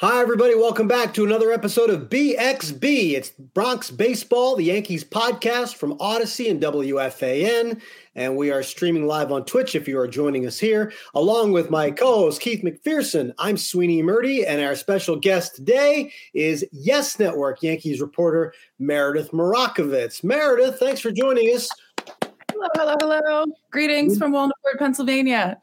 Hi, everybody. Welcome back to another episode of BXB. It's Bronx Baseball, the Yankees podcast from Audacy and WFAN. And we are streaming live on Twitch if you are joining us here, along with my co host, Keith McPherson. I'm Sweeny Murti, and our special guest today is Yes Network Yankees reporter Meredith Marakovits. Meredith, thanks for joining us. Hello, hello, hello. Greetings from Walnut Pennsylvania.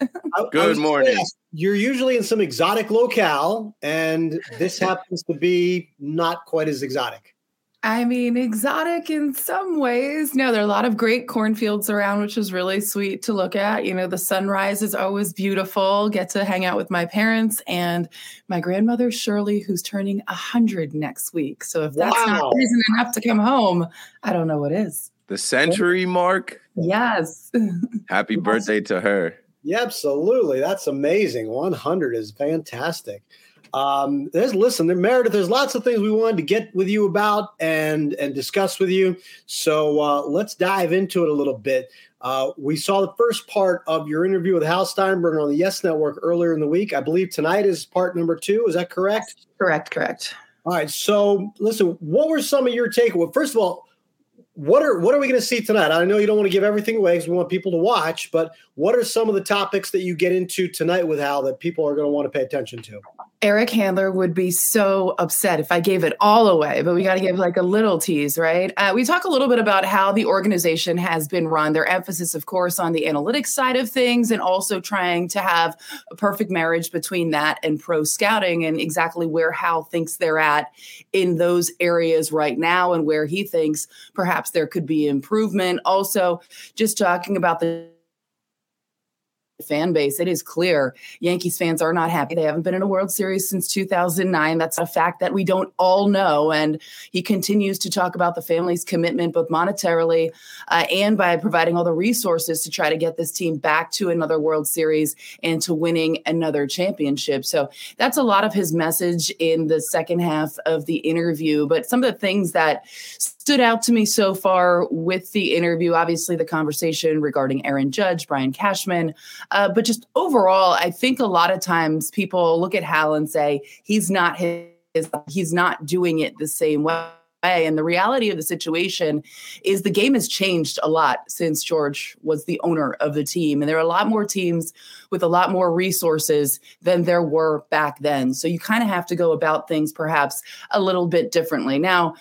Good morning. Ask, you're usually in some exotic locale, and this happens to be not quite as exotic. I mean, exotic in some ways. No, there are a lot of great cornfields around, which is really sweet to look at. You know, the sunrise is always beautiful. Get to hang out with my parents and my grandmother, Shirley, who's turning 100 next week. So if that's wow. not reason enough to come home, I don't know what is. The century mark? Yes. Happy birthday to her. Yeah, absolutely. That's amazing. 100 is fantastic. Um, there's listen, there, Meredith. There's lots of things we wanted to get with you about and and discuss with you. So uh, let's dive into it a little bit. Uh, we saw the first part of your interview with Hal Steinbrenner on the Yes Network earlier in the week. I believe tonight is part number two. Is that correct? Correct. Correct. All right. So listen, what were some of your takeaways? First of all, what are what are we going to see tonight? I know you don't want to give everything away because we want people to watch, but what are some of the topics that you get into tonight with Hal that people are going to want to pay attention to? Eric Handler would be so upset if I gave it all away, but we got to give like a little tease, right? Uh, we talk a little bit about how the organization has been run. Their emphasis, of course, on the analytics side of things, and also trying to have a perfect marriage between that and pro scouting, and exactly where Hal thinks they're at in those areas right now, and where he thinks perhaps there could be improvement. Also, just talking about the fan base, it is clear Yankees fans are not happy. They haven't been in a World Series since 2009. That's a fact that we don't all know. And he continues to talk about the family's commitment, both monetarily uh, and by providing all the resources to try to get this team back to another World Series and to winning another championship. So that's a lot of his message in the second half of the interview. But some of the things that stood out to me so far with the interview, obviously the conversation regarding Aaron Judge, Brian Cashman. Uh, but just overall, I think a lot of times people look at Hal and say he's not his, he's not doing it the same way. And the reality of the situation is the game has changed a lot since George was the owner of the team. And there are a lot more teams with a lot more resources than there were back then. So you kind of have to go about things perhaps a little bit differently. Now,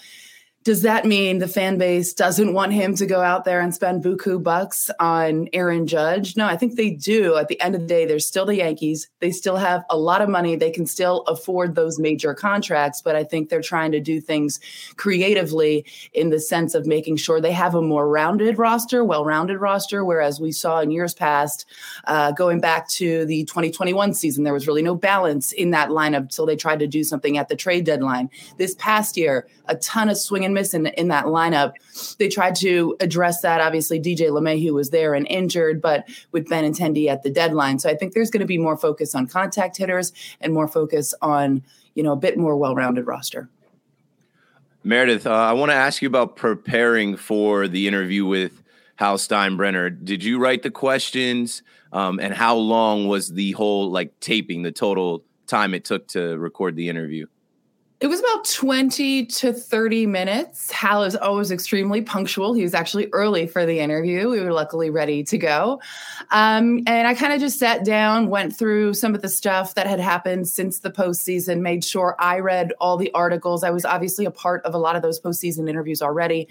does that mean the fan base doesn't want him to go out there and spend buku bucks on Aaron Judge? No, I think they do. At the end of the day, they're still the Yankees. They still have a lot of money. They can still afford those major contracts, but I think they're trying to do things creatively in the sense of making sure they have a more rounded roster, well rounded roster. Whereas we saw in years past, uh, going back to the 2021 season, there was really no balance in that lineup until they tried to do something at the trade deadline. This past year, a ton of swinging miss in, in that lineup. They tried to address that. Obviously, DJ LeMahieu was there and injured, but with Benintendi at the deadline. So I think there's going to be more focus on contact hitters and more focus on, you know, a bit more well rounded roster. Meredith, uh, I want to ask you about preparing for the interview with Hal Steinbrenner. Did you write the questions? Um, and how long was the whole like taping, the total time it took to record the interview? It was about 20 to 30 minutes. Hal is always extremely punctual. He was actually early for the interview. We were luckily ready to go. Um, and I kind of just sat down, went through some of the stuff that had happened since the postseason, made sure I read all the articles. I was obviously a part of a lot of those postseason interviews already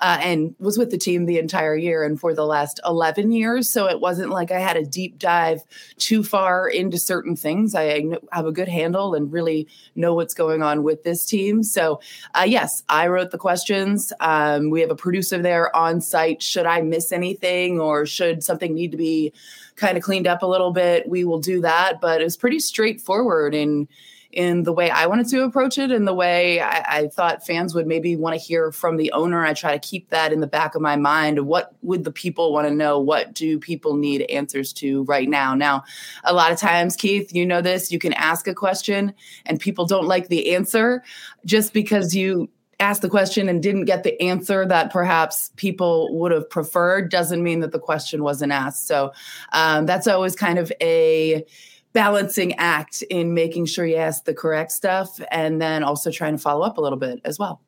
uh, and was with the team the entire year and for the last 11 years. So it wasn't like I had a deep dive too far into certain things. I have a good handle and really know what's going on with this team. So, uh, yes, I wrote the questions. Um, we have a producer there on site. Should I miss anything or should something need to be kind of cleaned up a little bit? We will do that. But it's pretty straightforward and in the way I wanted to approach it and the way I, I thought fans would maybe want to hear from the owner. I try to keep that in the back of my mind. What would the people want to know? What do people need answers to right now? Now, a lot of times, Keith, you know this, you can ask a question and people don't like the answer just because you asked the question and didn't get the answer that perhaps people would have preferred doesn't mean that the question wasn't asked. So um, that's always kind of a balancing act in making sure you ask the correct stuff and then also trying to follow up a little bit as well.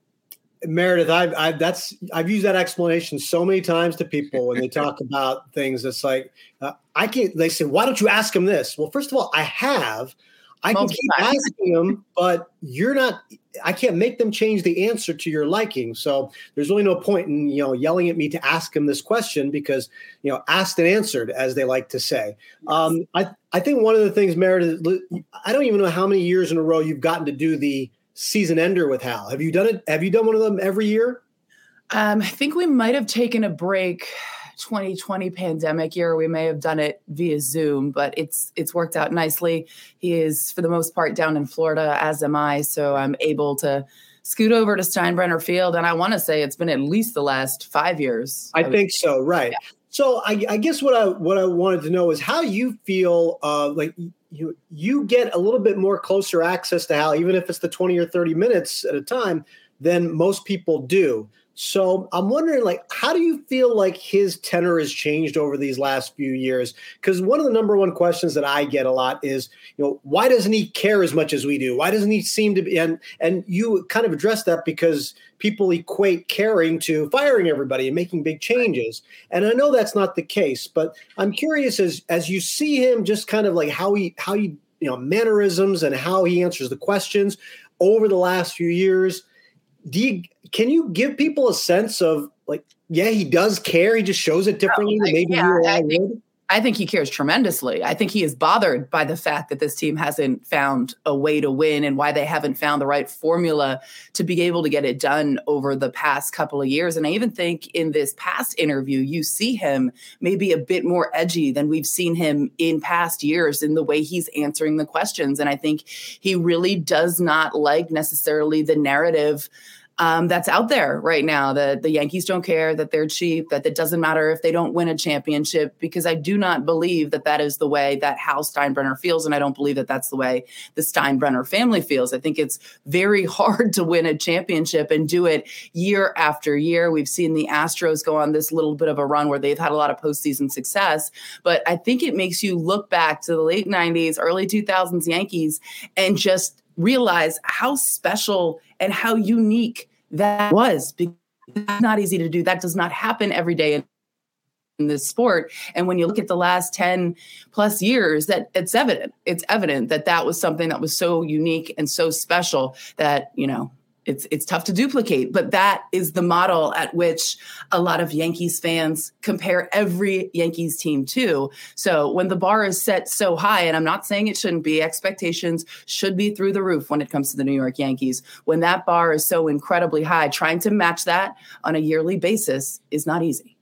Meredith, I've, I've that's I've used that explanation so many times to people when they talk about things. It's like uh, I can't. They say, "Why don't you ask him this?" Well, first of all, I have. I can keep asking them, but you're not. I can't make them change the answer to your liking. So there's really no point in you know yelling at me to ask them this question because you know asked and answered, as they like to say. Yes. Um, I I think one of the things, Meredith, I don't even know how many years in a row you've gotten to do the season ender with Hal. Have you done it? Have you done one of them every year? Um, I think we might have taken a break 2020 pandemic year. We may have done it via zoom but it's it's worked out nicely. He is for the most part down in florida as am i so i'm able to scoot over to steinbrenner field and i want to say it's been at least the last five years. I, think so right. Yeah. so I, I, guess what i what i wanted to know is how you feel uh, like you you get a little bit more closer access to hal even if it's the 20 or 30 minutes at a time than most people do so I'm wondering, like, how do you feel like his tenor has changed over these last few years? Because one of the number one questions that I get a lot is, you know, why doesn't he care as much as we do? Why doesn't he seem to be? And and you kind of address that because people equate caring to firing everybody and making big changes. And I know that's not the case, but I'm curious as as you see him, just kind of like how he how he you know mannerisms and how he answers the questions over the last few years do you can you give people a sense of like yeah he does care he just shows it differently oh, maybe yeah, you I think, I think he cares tremendously. I think he is bothered by the fact that this team hasn't found a way to win and why they haven't found the right formula to be able to get it done over the past couple of years. And I even think in this past interview, you see him maybe a bit more edgy than we've seen him in past years in the way he's answering the questions. And I think he really does not like necessarily the narrative um, that's out there right now that the Yankees don't care, that they're cheap, that it doesn't matter if they don't win a championship, because I do not believe that that is the way that Hal Steinbrenner feels. And I don't believe that that's the way the Steinbrenner family feels. I think it's very hard to win a championship and do it year after year. We've seen the Astros go on this little bit of a run where they've had a lot of postseason success, but I think it makes you look back to the late 90s, early 2000s Yankees and just realize how special and how unique that was because that's not easy to do. That does not happen every day in, in this sport. And when you look at the last 10 plus years, that it's evident. It's evident that that was something that was so unique and so special that, you know, it's it's tough to duplicate but that is the model at which a lot of yankees fans compare every yankees team to. So when the bar is set so high and i'm not saying it shouldn't be expectations should be through the roof when it comes to the new york yankees. When that bar is so incredibly high trying to match that on a yearly basis is not easy.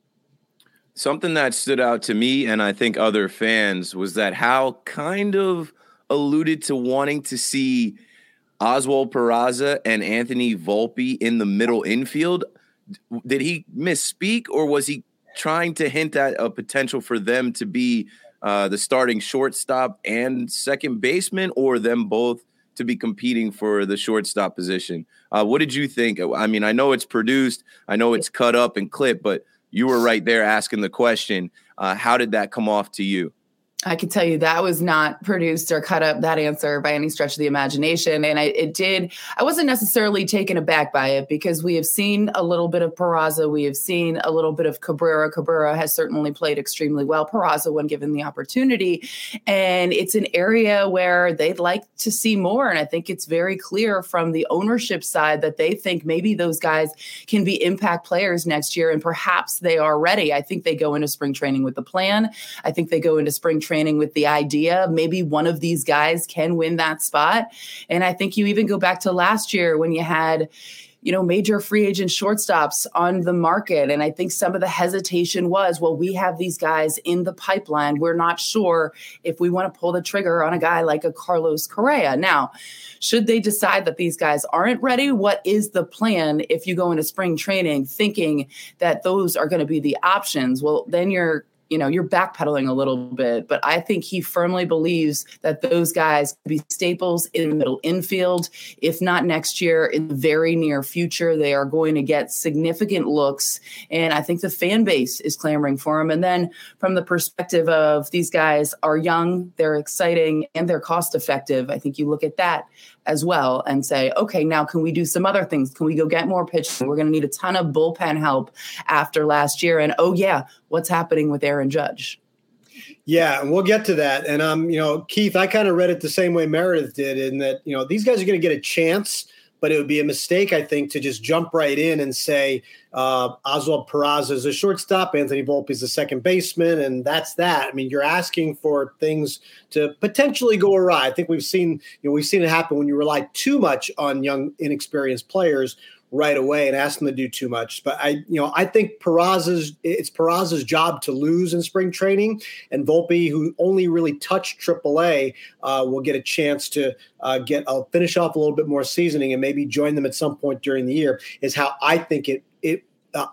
Something that stood out to me and i think other fans was that how kind of alluded to wanting to see Oswald Peraza and Anthony Volpe in the middle infield. Did he misspeak or was he trying to hint at a potential for them to be uh, the starting shortstop and second baseman, or them both to be competing for the shortstop position? Uh, what did you think? I mean, I know it's produced, I know it's cut up and clipped, but you were right there asking the question. Uh, how did that come off to you? I can tell you that was not produced or cut up that answer by any stretch of the imagination. And I, it did, I wasn't necessarily taken aback by it because we have seen a little bit of Peraza. We have seen a little bit of Cabrera. Cabrera has certainly played extremely well, Peraza, when given the opportunity. And it's an area where they'd like to see more. And I think it's very clear from the ownership side that they think maybe those guys can be impact players next year. And perhaps they are ready. I think they go into spring training with the plan. I think they go into spring training with the idea maybe one of these guys can win that spot. And I think you even go back to last year when you had, you know, major free agent shortstops on the market. And I think some of the hesitation was, well, we have these guys in the pipeline. We're not sure if we want to pull the trigger on a guy like a Carlos Correa. Now, should they decide that these guys aren't ready, what is the plan if you go into spring training thinking that those are going to be the options? Well, then you're you know, you're backpedaling a little bit, but I think he firmly believes that those guys could be staples in the middle infield. If not next year, in the very near future, they are going to get significant looks. And I think the fan base is clamoring for him. And then from the perspective of these guys are young, they're exciting, and they're cost effective, I think you look at that as well and say, okay, now can we do some other things? Can we go get more pitching? We're going to need a ton of bullpen help after last year. And oh, yeah, what's happening with Aaron Judge? Yeah, and we'll get to that. And um, you know, Keith, I kind of read it the same way Meredith did, in that you know these guys are going to get a chance but it would be a mistake, I think, to just jump right in and say uh, Oswald Peraza is a shortstop, Anthony Volpe is a second baseman, and that's that. I mean, you're asking for things to potentially go awry. I think we've seen, you know, we've seen it happen when you rely too much on young, inexperienced players right away and ask them to do too much. But I, you know, I think Peraza's it's Peraza's job to lose in spring training, and Volpe, who only really touched AAA, uh, will get a chance to uh, get a finish off a little bit more seasoning and maybe join them at some point during the year. Is how I think it uh,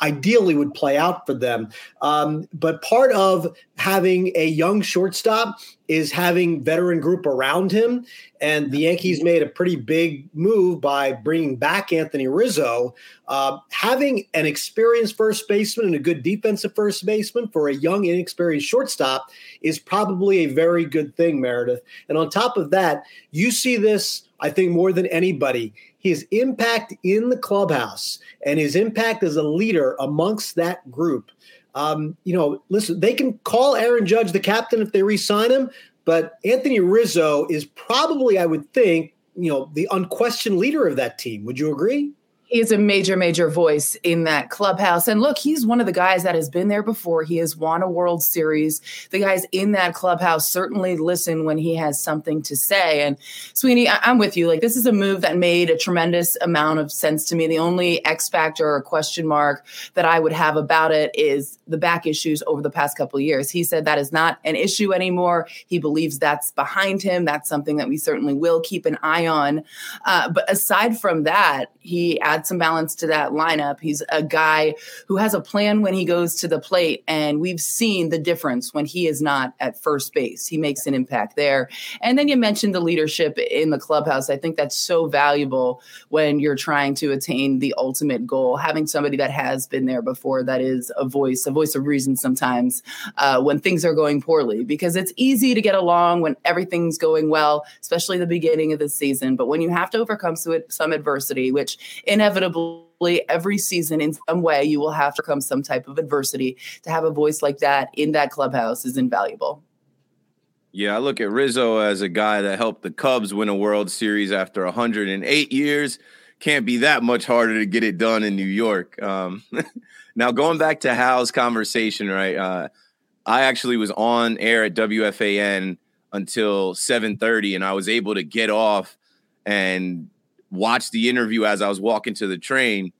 ideally would play out for them. Um, but part of having a young shortstop is having veteran group around him. And the Yankees made a pretty big move by bringing back Anthony Rizzo. Uh, having an experienced first baseman and a good defensive first baseman for a young, inexperienced shortstop is probably a very good thing, Meredith. And on top of that, you see this, I think, more than anybody his impact in the clubhouse and his impact as a leader amongst that group. Um, you know, listen, they can call Aaron Judge the captain if they re-sign him, but Anthony Rizzo is probably, I would think, you know, the unquestioned leader of that team. Would you agree? Is a major, major voice in that clubhouse. And look, he's one of the guys that has been there before. He has won a World Series. The guys in that clubhouse certainly listen when he has something to say. And Sweeny, I- am with you. Like, this is a move that made a tremendous amount of sense to me. The only X factor or question mark that I would have about it is the back issues over the past couple years. He said that is not an issue anymore. He believes that's behind him. That's something that we certainly will keep an eye on. Uh, but aside from that, he add some balance to that lineup. He's a guy who has a plan when he goes to the plate, and we've seen the difference when he is not at first base. He makes an impact there. And then you mentioned the leadership in the clubhouse. I think that's so valuable when you're trying to attain the ultimate goal. Having somebody that has been there before, that is a voice, a voice of reason sometimes uh, when things are going poorly, because it's easy to get along when everything's going well, especially the beginning of the season. But when you have to overcome some adversity, which inevitably every season in some way you will have to come some type of adversity. To have a voice like that in that clubhouse is invaluable. Yeah i look at rizzo as a guy that helped the cubs win a world series after 108 years. Can't be that much harder to get it done in new york. Um, now going back to hal's conversation right uh, i actually was on air at wfan until 7.30 and i was able to get off and watched the interview as I was walking to the train.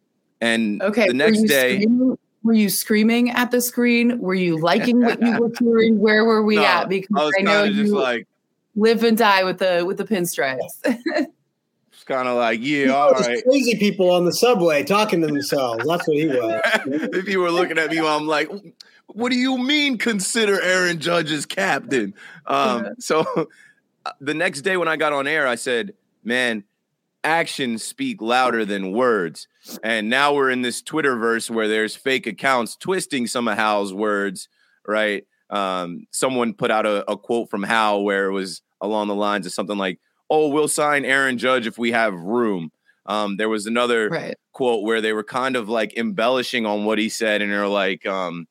And okay, the next day, screaming? were you screaming at the screen? Were you liking what you were hearing? Where were we no, at? Because I, I know you like live and die with the with the pinstripes. It's kind of like, yeah, all right. Crazy people on the subway talking to themselves. That's what he was. if you were looking at me, I'm like, what do you mean consider Aaron Judge's captain? Um, so uh, the next day when I got on air, I said, man, actions speak louder than words. And now we're in this Twitterverse where there's fake accounts twisting some of Hal's words, right? Um, someone put out a, a quote from Hal where it was along the lines of something like, oh, we'll sign Aaron Judge if we have room. Um, there was another right. quote where they were kind of like embellishing on what he said, and they're like, um,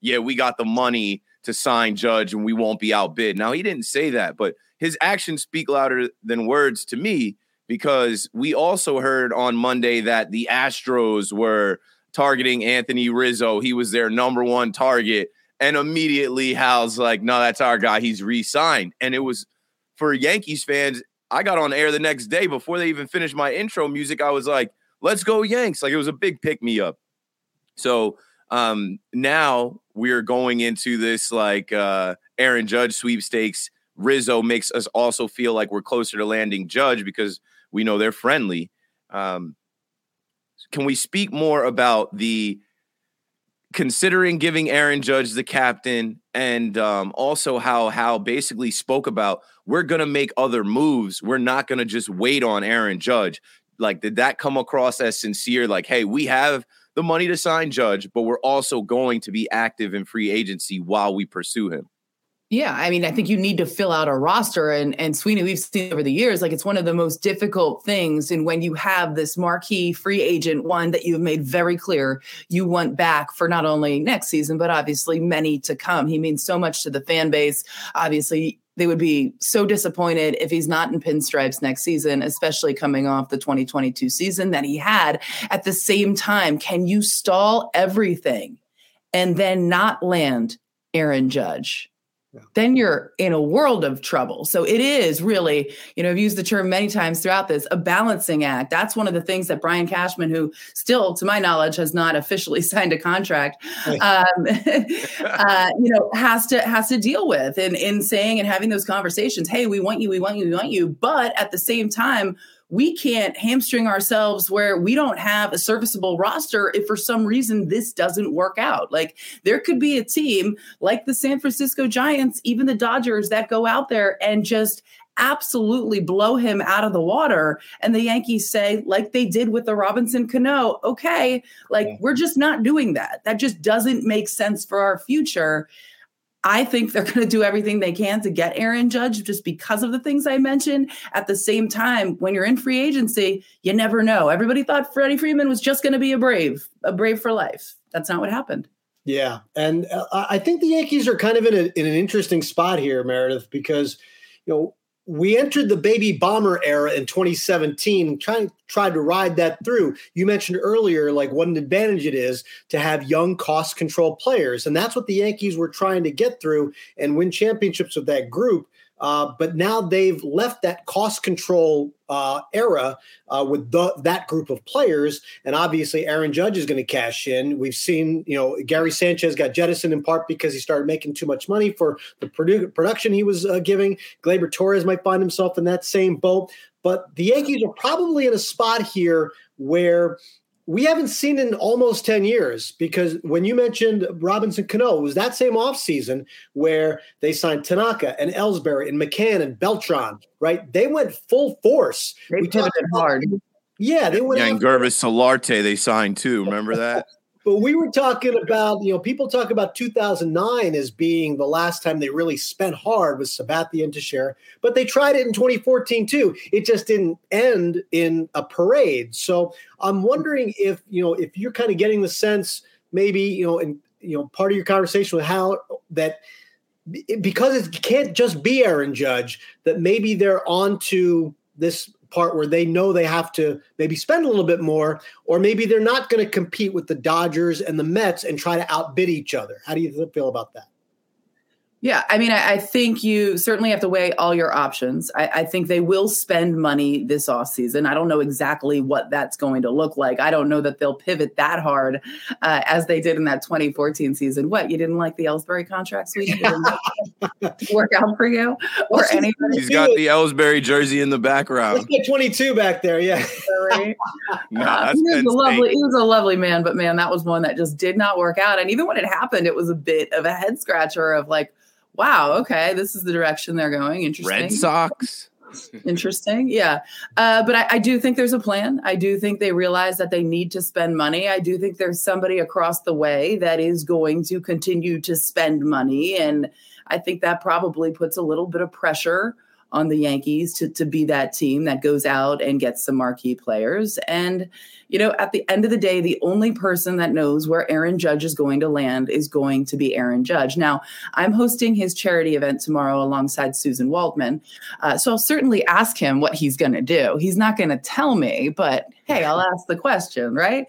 yeah, we got the money to sign Judge and we won't be outbid. Now, he didn't say that, but his actions speak louder than words to me because we also heard on Monday that the Astros were targeting Anthony Rizzo. He was their number one target. And immediately Hal's like, no, that's our guy. He's re signed. And it was for Yankees fans. I got on air the next day before they even finished my intro music. I was like, let's go, Yanks. Like it was a big pick me up. So um, now we're going into this like uh, Aaron Judge sweepstakes. Rizzo makes us also feel like we're closer to landing Judge because we know they're friendly. Um, can we speak more about the considering giving Aaron Judge the captain and um, also how how basically spoke about we're going to make other moves. We're not going to just wait on Aaron Judge. Like, did that come across as sincere? Like, hey, we have the money to sign Judge, but we're also going to be active in free agency while we pursue him. Yeah, I mean, I think you need to fill out a roster, and and Sweeny, we've seen over the years, like it's one of the most difficult things. And when you have this marquee free agent, one that you've made very clear you want back for not only next season, but obviously many to come. He means so much to the fan base. Obviously, they would be so disappointed if he's not in pinstripes next season, especially coming off the 2022 season that he had. At the same time, can you stall everything and then not land Aaron Judge? Then you're in a world of trouble. So it is really, you know, I've used the term many times throughout this, a balancing act. That's one of the things that Brian Cashman, who still, to my knowledge, has not officially signed a contract, um, uh, you know, has to has to deal with in in saying and having those conversations. Hey, we want you, we want you, we want you, but at the same time we can't hamstring ourselves where we don't have a serviceable roster if for some reason this doesn't work out. Like there could be a team like the San Francisco Giants, even the Dodgers that go out there and just absolutely blow him out of the water. And the Yankees say, like they did with the Robinson Cano, okay, like we're just not doing that. That just doesn't make sense for our future. I think they're going to do everything they can to get Aaron Judge just because of the things I mentioned. At the same time, when you're in free agency, you never know. Everybody thought Freddie Freeman was just going to be a brave, a brave for life. That's not what happened. Yeah, and uh, I think the Yankees are kind of in, a, in an interesting spot here, Meredith, because you know we entered the baby bomber era in 2017 trying tried to ride that through. You mentioned earlier like what an advantage it is to have young cost control players and that's what the yankees were trying to get through and win championships with that group uh, but now they've left that cost control uh, era uh, with the, that group of players, and obviously Aaron Judge is going to cash in. We've seen, you know, Gary Sanchez got jettisoned in part because he started making too much money for the produ- production he was uh, giving. Gleyber Torres might find himself in that same boat, but the Yankees are probably in a spot here where we haven't seen in almost 10 years because when you mentioned Robinson Cano, it was that same offseason where they signed Tanaka and Ellsbury and McCann and Beltran, right? They went full force. They pivoted hard. Yeah, they went. Yeah, and Gurvis Solarte they signed too. Remember that? But we were talking about, you know, people talk about 2009 as being the last time they really spent hard with Sabathia and Teixeira, but they tried it in 2014 too. It just didn't end in a parade. So I'm wondering if, you know, if you're kind of getting the sense maybe, you know, and, you know, part of your conversation with how that because it can't just be Aaron Judge, that maybe they're on to this part where they know they have to maybe spend a little bit more, or maybe they're not going to compete with the Dodgers and the Mets and try to outbid each other. How do you feel about that? Yeah, I mean, I, I, think you certainly have to weigh all your options. I, I, think they will spend money this off season. I don't know exactly what that's going to look like. I don't know that they'll pivot that hard uh, as they did in that 2014 season. What, you didn't like the Ellsbury contract, sweetie? work out for you? Or anybody? He's got the Ellsbury jersey in the background. Let's get 22 back there, yeah. no, uh, he, was a lovely, he was a lovely man, but man, that was one that just did not work out. And even when it happened, it was a bit of a head scratcher of like, wow, okay, this is the direction they're going. Interesting. Red Sox. Interesting. Yeah. Uh, but I, I, do think there's a plan. I do think they realize that they need to spend money. I do think there's somebody across the way that is going to continue to spend money. And I think that probably puts a little bit of pressure on the Yankees to, to be that team that goes out and gets some marquee players. And, you know, at the end of the day, the only person that knows where Aaron Judge is going to land is going to be Aaron Judge. Now, I'm hosting his charity event tomorrow alongside Suzyn Waldman. Uh, so I'll certainly ask him what he's going to do. He's not going to tell me, but hey, I'll ask the question, right?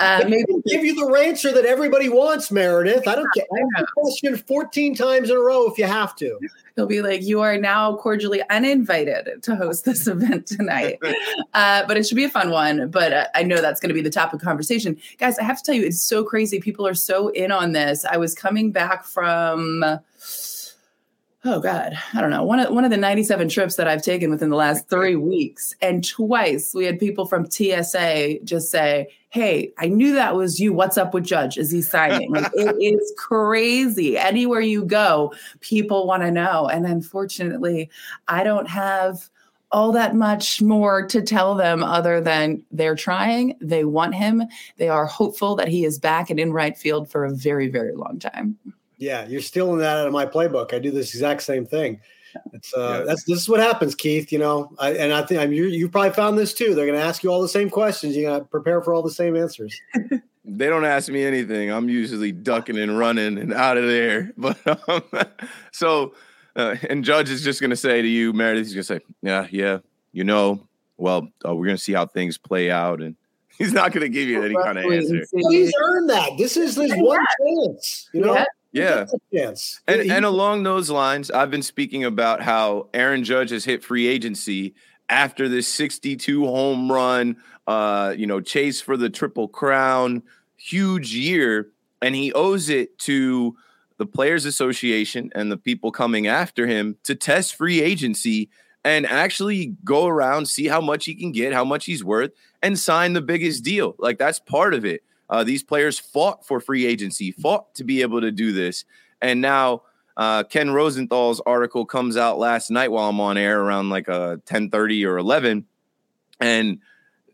Uh, maybe give you the answer that everybody wants, Meredith. I don't get the question 14 times in a row if you have to. He'll be like, "You are now cordially uninvited to host this event tonight." uh, but it should be a fun one. But uh, I know that's going to be the topic of conversation, guys. I have to tell you, it's so crazy. People are so in on this. I was coming back from oh god i don't know one of one of the 97 trips that i've taken within the last three weeks and twice we had people from tsa just say hey i knew that was you. What's up with judge? Is he signing? Like, it is crazy. Anywhere you go people want to know. And unfortunately i don't have all that much more to tell them other than they're trying. They want him. They are hopeful that he is back and in right field for a very very long time. Yeah, you're stealing that out of my playbook. I do this exact same thing. It's uh, yeah. that's this is what happens, Keith. You know, I, and I think I mean, you you probably found this too. They're going to ask you all the same questions. You got to prepare for all the same answers. they don't ask me anything. I'm usually ducking and running and out of there. But um, so, uh, and Judge is just going to say to you, Meredith, he's going to say, "Yeah, yeah, you know, well, uh, we're going to see how things play out." And he's not going to give you any kind of answer. He's earned that. This is his one chance. You know. Yeah. Yeah. Yes. And, and along those lines, I've been speaking about how Aaron Judge has hit free agency after this 62 home run, uh, you know, chase for the triple crown, huge year. And he owes it to the Players Association and the people coming after him to test free agency and actually go around, see how much he can get, how much he's worth, and sign the biggest deal. Like that's part of it. Uh, these players fought for free agency, fought to be able to do this, and now uh, Ken Rosenthal's article comes out last night while I'm on air around like uh, 10:30 or 11, and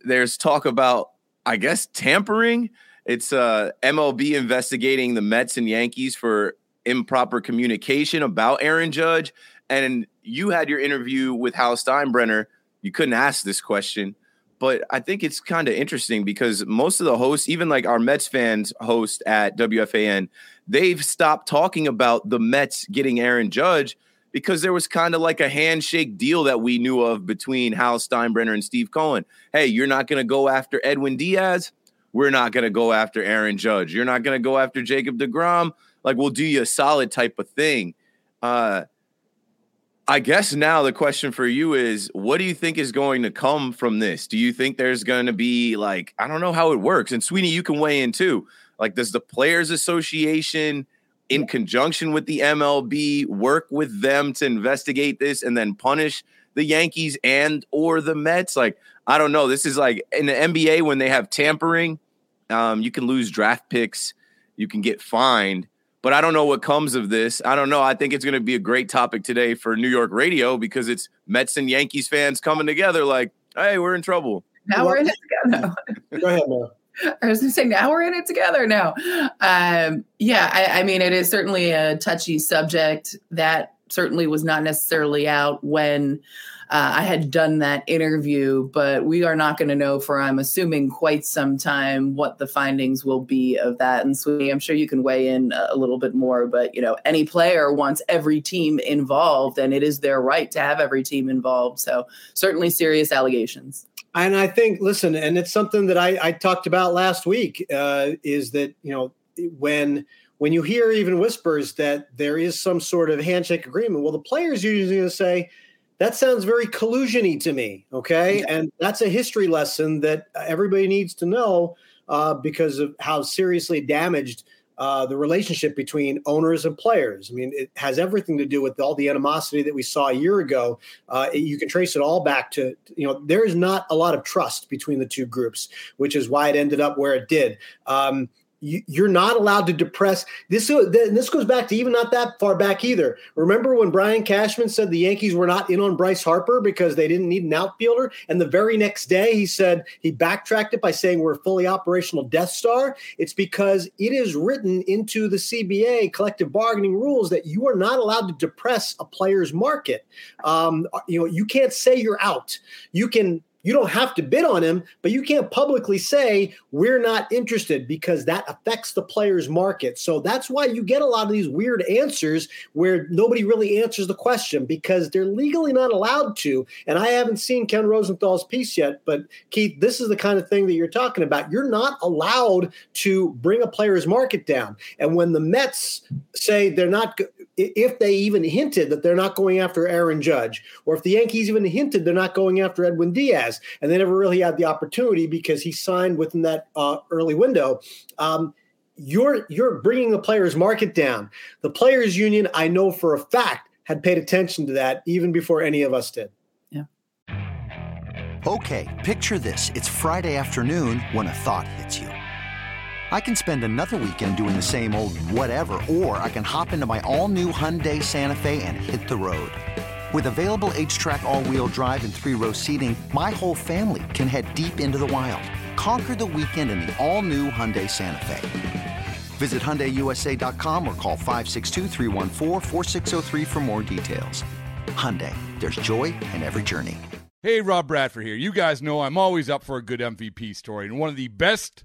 there's talk about I guess tampering. It's uh, MLB investigating the Mets and Yankees for improper communication about Aaron Judge, and you had your interview with Hal Steinbrenner. You couldn't ask this question but I think it's kind of interesting because most of the hosts, even like our Mets fans host at WFAN, they've stopped talking about the Mets getting Aaron Judge because there was kind of like a handshake deal that we knew of between Hal Steinbrenner and Steve Cohen. Hey, you're not going to go after Edwin Diaz. We're not going to go after Aaron Judge. You're not going to go after Jacob DeGrom. Like, we'll do you a solid type of thing. Uh, I guess now the question for you is what do you think is going to come from this? Do you think there's going to be like, I don't know how it works. And Sweeny, you can weigh in too. Like, does the Players Association, in conjunction with the MLB, work with them to investigate this and then punish the Yankees and or the Mets? Like, I don't know. This is like in the NBA when they have tampering, um, you can lose draft picks, you can get fined but I don't know what comes of this. I don't know. I think it's going to be a great topic today for New York radio because it's Mets and Yankees fans coming together like, hey, we're in trouble. Now we're in it together. Go ahead, Mo. I was going to say, now we're in it together now. Um, yeah, I, I mean, it is certainly a touchy subject that certainly was not necessarily out when uh, I had done that interview, but we are not going to know for, I'm assuming, quite some time what the findings will be of that. And Sweeny, I'm sure you can weigh in a little bit more, but you know, any player wants every team involved, and it is their right to have every team involved. So certainly serious allegations. And I think, listen, and it's something that I, I talked about last week uh, is that you know when when you hear even whispers that there is some sort of handshake agreement, well, the players usually going to say, that sounds very collusiony to me. Okay. And that's a history lesson that everybody needs to know uh, because of how seriously damaged uh, the relationship between owners and players. I mean, it has everything to do with all the animosity that we saw a year ago. Uh, you can trace it all back to, you know, there is not a lot of trust between the two groups, which is why it ended up where it did. Um, you, are not allowed to depress this. This goes back to even not that far back either. Remember when Brian Cashman said the Yankees were not in on Bryce Harper because they didn't need an outfielder, and the very next day he said he backtracked it by saying we're a fully operational Death Star. It's because it is written into the CBA collective bargaining rules that you are not allowed to depress a player's market. Um, you know, you can't say you're out. You can you don't have to bid on him, but you can't publicly say we're not interested because that affects the player's market. So that's why you get a lot of these weird answers where nobody really answers the question because they're legally not allowed to. And I haven't seen Ken Rosenthal's piece yet, but Keith, this is the kind of thing that you're talking about. You're not allowed to bring a player's market down. And when the Mets say they're not, if they even hinted that they're not going after Aaron Judge, or if the Yankees even hinted they're not going after Edwin Diaz, and they never really had the opportunity because he signed within that uh, early window. Um, you're you're bringing the players' market down. The players' union, I know for a fact, had paid attention to that even before any of us did. Yeah. Okay, picture this: it's Friday afternoon when a thought hits you. I can spend another weekend doing the same old whatever, or I can hop into my all-new Hyundai Santa Fe and hit the road. With available HTRAC all-wheel drive and three-row seating, my whole family can head deep into the wild. Conquer the weekend in the all-new Hyundai Santa Fe. Visit HyundaiUSA.com or call 562 for more details. Hyundai, there's joy in every journey. Hey, Rob Bradford here. You guys know I'm always up for a good MVP story, and one of the best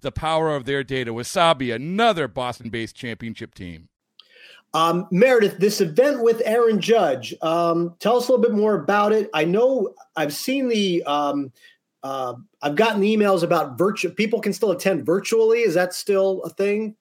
the power of their data. Wasabi, another Boston based championship team. Um, Meredith, this event with Aaron Judge, um, tell us a little bit more about it. I know I've seen the, um, uh, I've gotten emails about virtual, people can still attend virtually. Is that still a thing?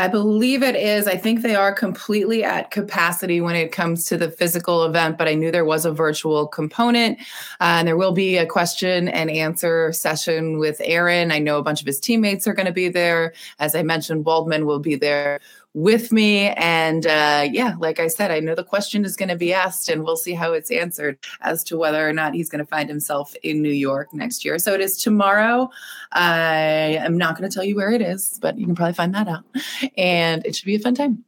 I believe it is. I think they are completely at capacity when it comes to the physical event, but I knew there was a virtual component. Uh, and there will be a question and answer session with Aaron. I know a bunch of his teammates are going to be there. As I mentioned, Waldman will be there with me. And uh, yeah, like I said, I know the question is going to be asked, and we'll see how it's answered as to whether or not he's going to find himself in New York next year. So it is tomorrow. I am not going to tell you where it is, but you can probably find that out. And it should be a fun time.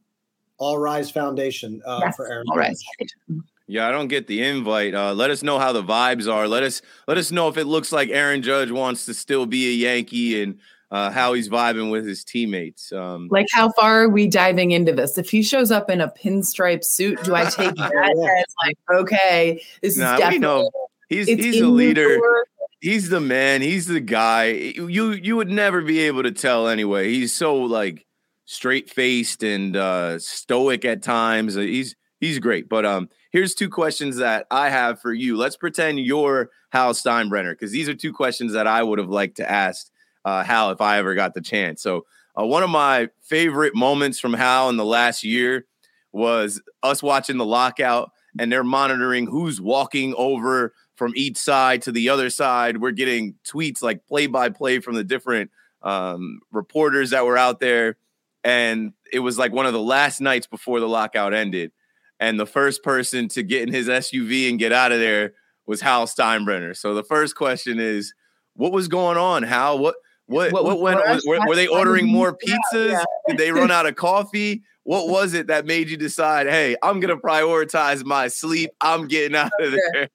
All Rise Foundation uh, yes, for Aaron. All Rise Foundation. Yeah, I don't get the invite. Uh, let us know how the vibes are. Let us let us know if it looks like Aaron Judge wants to still be a Yankee and uh, how he's vibing with his teammates. Um, like, how far are we diving into this? If he shows up in a pinstripe suit, do I take that as like, okay, this nah, is definitely. Know. He's he's a leader. He's the man. He's the guy. You you would never be able to tell anyway. He's so like straight faced and uh, stoic at times. He's he's great. But um, here's two questions that I have for you. Let's pretend you're Hal Steinbrenner because these are two questions that I would have liked to ask uh, Hal if I ever got the chance. So uh, one of my favorite moments from Hal in the last year was us watching the lockout and they're monitoring who's walking over from each side to the other side. We're getting tweets like play by play from the different um, reporters that were out there. And it was like one of the last nights before the lockout ended. and the first person to get in his SUV and get out of there was Hal Steinbrenner. So the first question is, what was going on? How what what what, what went? Were, were, they ordering more pizzas? Yeah. Did they run out of coffee? What was it that made you decide, hey, I'm gonna prioritize my sleep. I'm getting out of there.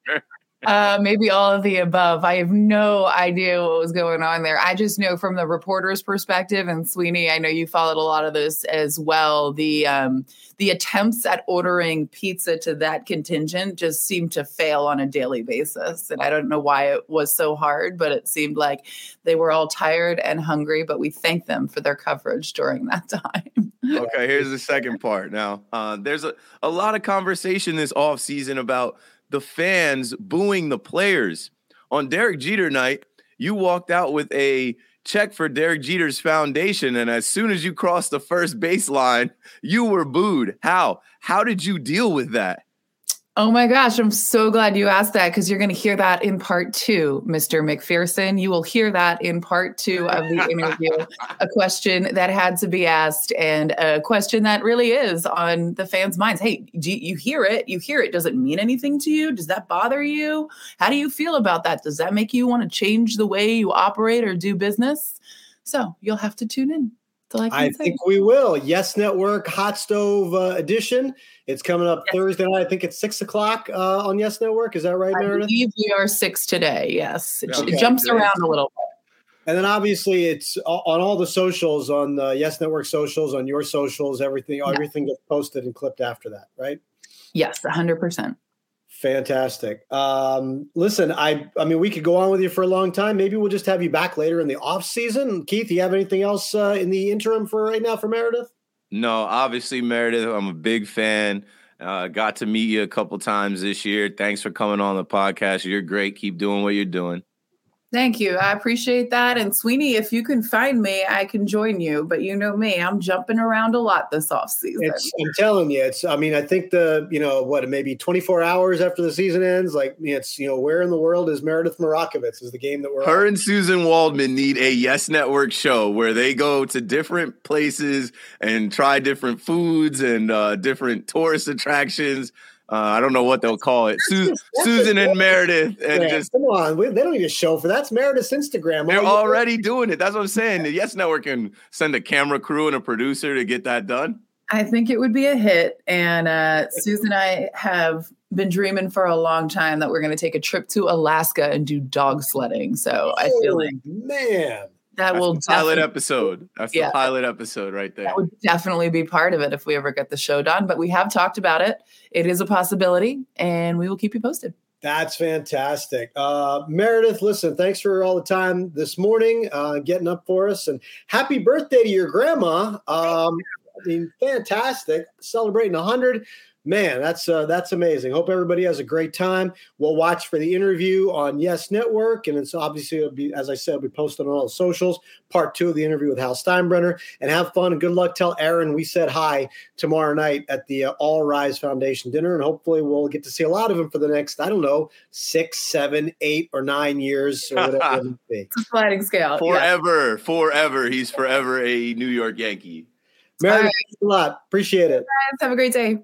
Uh, maybe all of the above. I have no idea what was going on there. I just know from the reporter's perspective, and Sweeny, I know you followed a lot of this as well. The um, the attempts at ordering pizza to that contingent just seemed to fail on a daily basis, and I don't know why it was so hard, but it seemed like they were all tired and hungry. But we thank them for their coverage during that time. okay, here's the second part. Now, uh, there's a, a lot of conversation this off season about the fans booing the players. On Derek Jeter night, you walked out with a check for Derek Jeter's foundation. And as soon as you crossed the first baseline, you were booed. How? How did you deal with that? Oh my gosh, I'm so glad you asked that because you're going to hear that in part two, Mr. McPherson. You will hear that in part two of the interview. a question that had to be asked and a question that really is on the fans' minds. Hey, do you hear it? You hear it. Does it mean anything to you? Does that bother you? How do you feel about that? Does that make you want to change the way you operate or do business? So you'll have to tune in. I, I think we will. Yes Network Hot Stove uh, Edition. It's coming up yes. Thursday night. I think it's six o'clock uh, on Yes Network. Is that right, I Meredith? believe we are six today. Yes, it, okay. it jumps Great. around a little bit. And then obviously it's on all the socials, on the Yes Network socials, on your socials, everything, yeah. everything gets posted and clipped after that, right? Yes, hundred percent. Fantastic. Um, listen, I I mean, we could go on with you for a long time. Maybe we'll just have you back later in the off season. Keith, you have anything else uh, in the interim for right now for Meredith? No, obviously Meredith. I'm a big fan. Uh, got to meet you a couple times this year. Thanks for coming on the podcast. You're great. Keep doing what you're doing. Thank you. I appreciate that. And Sweeny, if you can find me, I can join you. But you know me, I'm jumping around a lot this off season. It's, I'm telling you, it's. I mean, I think the you know what, maybe 24 hours after the season ends, like it's you know where in the world is Meredith Marakovits is the game that we're. Her on. and Suzyn Waldman need a Yes Network show where they go to different places and try different foods and uh, different tourist attractions. Uh, I don't know what they'll call it. Su- Suzyn and Meredith, and yeah, just come on, we, they don't need a show for that. that's Meredith's Instagram. They're already doing it. That's what I'm saying. The Yes Network can send a camera crew and a producer to get that done. I think it would be a hit, and uh, Suzyn and I have been dreaming for a long time that we're going to take a trip to Alaska and do dog sledding. So I feel like man that That's will the pilot episode. That's yeah, the pilot episode right there. That would definitely be part of it if we ever get the show done. But we have talked about it. It is a possibility, and we will keep you posted. That's fantastic. Uh, Meredith, listen, thanks for all the time this morning, uh, getting up for us. And happy birthday to your grandma. Um, I mean, fantastic. Celebrating 100 man, that's uh, that's amazing. Hope everybody has a great time. We'll watch for the interview on Yes Network, and it's obviously it'll be as I said, we posted on all the socials. Part two of the interview with Hal Steinbrenner, and have fun and good luck. Tell Aaron we said hi tomorrow night at the uh, All Rise Foundation dinner, and hopefully we'll get to see a lot of him for the next I don't know six, seven, eight, or nine years or whatever it be. Sliding scale, forever, yeah. forever. He's forever a New York Yankee. Mary, right. thanks a lot. Appreciate it. Guys, have a great day.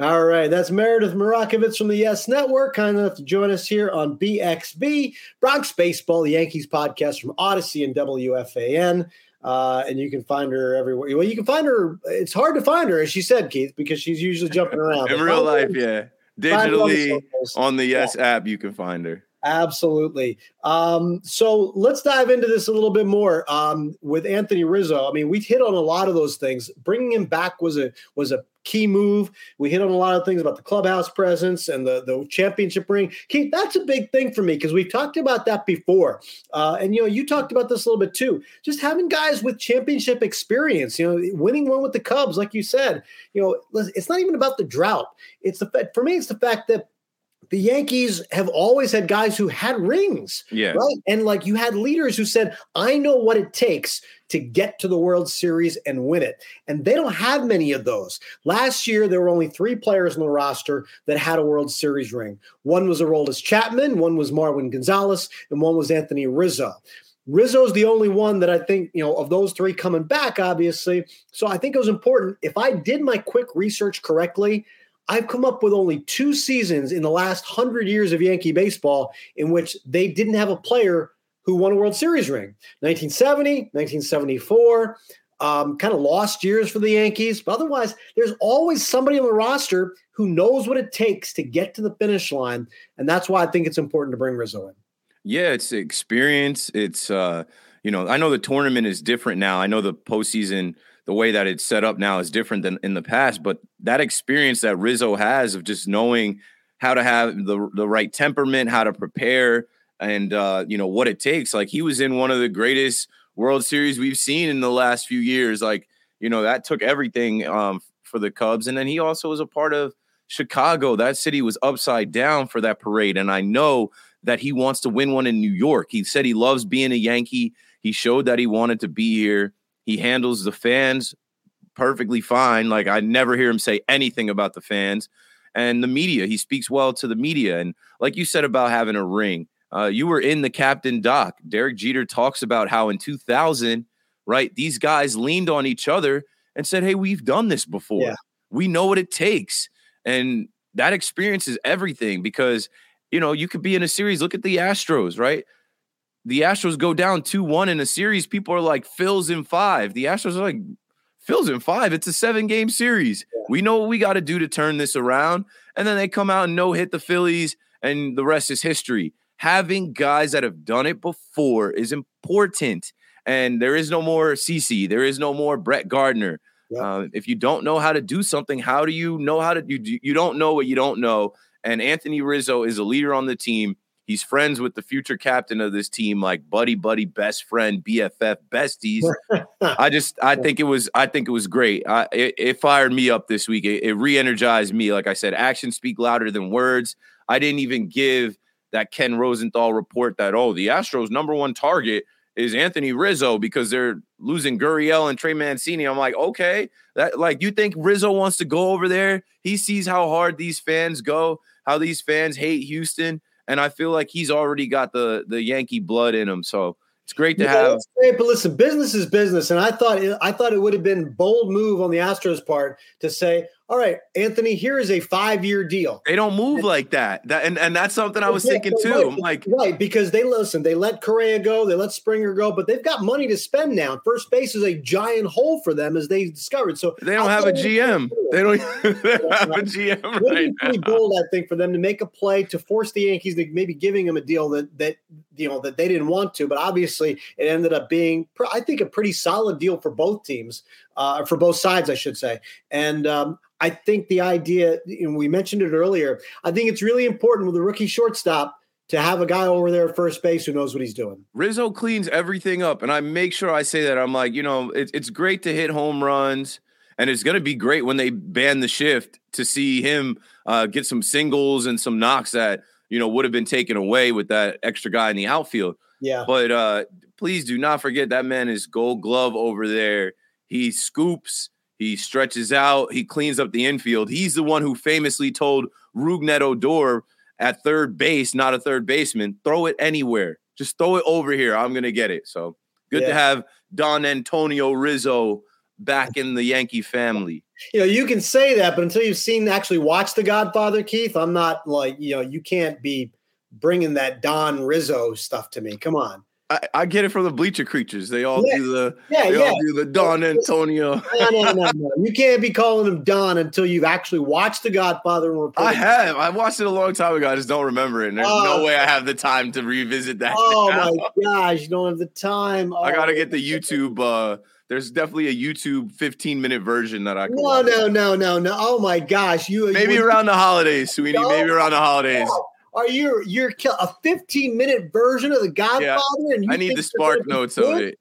All right, that's Meredith Marakovits from the Yes Network, kind enough to join us here on BXB, Bronx Baseball, the Yankees podcast from Audacy and WFAN. Uh, and you can find her everywhere. Well, you can find her. It's hard to find her, as she said, Keith, because she's usually jumping around. In real life, yeah. Digitally on the Yes yeah. app, you can find her. Absolutely. Um, so let's dive into this a little bit more um, with Anthony Rizzo. I mean, we've hit on a lot of those things. Bringing him back was a was a key move. We hit on a lot of things about the clubhouse presence and the the championship ring. Keith, that's a big thing for me because we've talked about that before. Uh, and you know, you talked about this a little bit too. Just having guys with championship experience. You know, winning one with the Cubs, like you said. You know, it's not even about the drought. It's the for me. It's the fact that the Yankees have always had guys who had rings. Yeah. Right. And like you had leaders who said, I know what it takes to get to the World Series and win it. And they don't have many of those. Last year, there were only three players on the roster that had a World Series ring. One was Aroldis Chapman, one was Marwin Gonzalez, and one was Anthony Rizzo. Rizzo's the only one that I think, you know, of those three coming back, obviously. So I think it was important. If I did my quick research correctly, I've come up with only two seasons in the last hundred years of Yankee baseball in which they didn't have a player who won a World Series ring. 1970, 1974, um, kind of lost years for the Yankees. But otherwise, there's always somebody on the roster who knows what it takes to get to the finish line. And that's why I think it's important to bring Rizzo in. Yeah, it's experience. It's, uh, you know, I know the tournament is different now. I know the postseason – the way that it's set up now is different than in the past. But that experience that Rizzo has of just knowing how to have the the right temperament, how to prepare, and uh, you know what it takes. Like he was in one of the greatest World Series we've seen in the last few years. Like you know that took everything um, for the Cubs, and then he also was a part of Chicago. That city was upside down for that parade, and I know that he wants to win one in New York. He said he loves being a Yankee. He showed that he wanted to be here. He handles the fans perfectly fine. Like I never hear him say anything about the fans and the media. He speaks well to the media. And like you said about having a ring, uh, you were in the captain doc. Derek Jeter talks about how in 2000, right, these guys leaned on each other and said, Hey, we've done this before. Yeah. We know what it takes. And that experience is everything because, you know, you could be in a series. Look at the Astros, right? The Astros go down 2 1 in a series, people are like, Phil's in five. The Astros are like, Phil's in five. It's a seven game series. Yeah. We know what we got to do to turn this around. And then they come out and no hit the Phillies, and the rest is history. Having guys that have done it before is important. And there is no more CC, there is no more Brett Gardner. Yeah. Uh, if you don't know how to do something, how do you know how to you you don't know what you don't know? And Anthony Rizzo is a leader on the team. He's friends with the future captain of this team, like buddy, buddy, best friend, BFF, besties. I just, I think it was, I think it was great. I, it, it fired me up this week. It, it re-energized me. Like I said, actions speak louder than words. I didn't even give that Ken Rosenthal report that oh, the Astros' number one target is Anthony Rizzo because they're losing Gurriel and Trey Mancini. I'm like, okay, that like you think Rizzo wants to go over there? He sees how hard these fans go, how these fans hate Houston and I feel like he's already got the the Yankee blood in him. So it's great to yeah, have. Great, but listen, business is business, and I thought I thought it would have been bold move on the Astros part to say, all right, Anthony, here is a five year deal. They don't move like that. That and, and that's something I was thinking too. Right, I'm like, right, because they listen, they let Correa go, they let Springer go, but they've got money to spend now. First base is a giant hole for them as they discovered. So they don't have a GM. They don't, they don't have a GM. Right pretty bold, I think, for them to make a play to force the Yankees to maybe giving them a deal that that you know that they didn't want to, but obviously it ended up being, I think, a pretty solid deal for both teams, uh, for both sides, I should say. And um, I think the idea, and we mentioned it earlier, I think it's really important with a rookie shortstop to have a guy over there at first base who knows what he's doing. Rizzo cleans everything up. And I make sure I say that. I'm like, you know, it, it's great to hit home runs. And it's going to be great when they ban the shift to see him uh, get some singles and some knocks that, you know, would have been taken away with that extra guy in the outfield. Yeah. But uh, please do not forget that man is gold glove over there. He scoops he stretches out. He cleans up the infield. He's the one who famously told Rougned Odor at third base, not a third baseman, throw it anywhere. Just throw it over here. I'm going to get it. So good yeah. to have Don Antonio Rizzo back in the Yankee family. You know, you can say that, but until you've seen actually watch The Godfather, Keith, I'm not like you know you can't be bringing that Don Rizzo stuff to me. Come on. I, I get it from the bleacher creatures. They all Yeah. do the Yeah, they yeah. all do the Don Antonio. No, no, no, no. You can't be calling him Don until you've actually watched The Godfather and I have. I watched it a long time ago. I just don't remember it. And there's Oh. no way I have the time to revisit that. Oh now. my gosh, you don't have the time. I gotta Oh. get the YouTube. Uh, there's definitely a YouTube 15 minute version that I can No, watch. no, no, no, no. Oh my gosh, you Maybe you- around the holidays, Sweeny. No. Maybe around the holidays. Are you you're kill- a 15 minute version of The Godfather? and you I need the spark notes of good? it.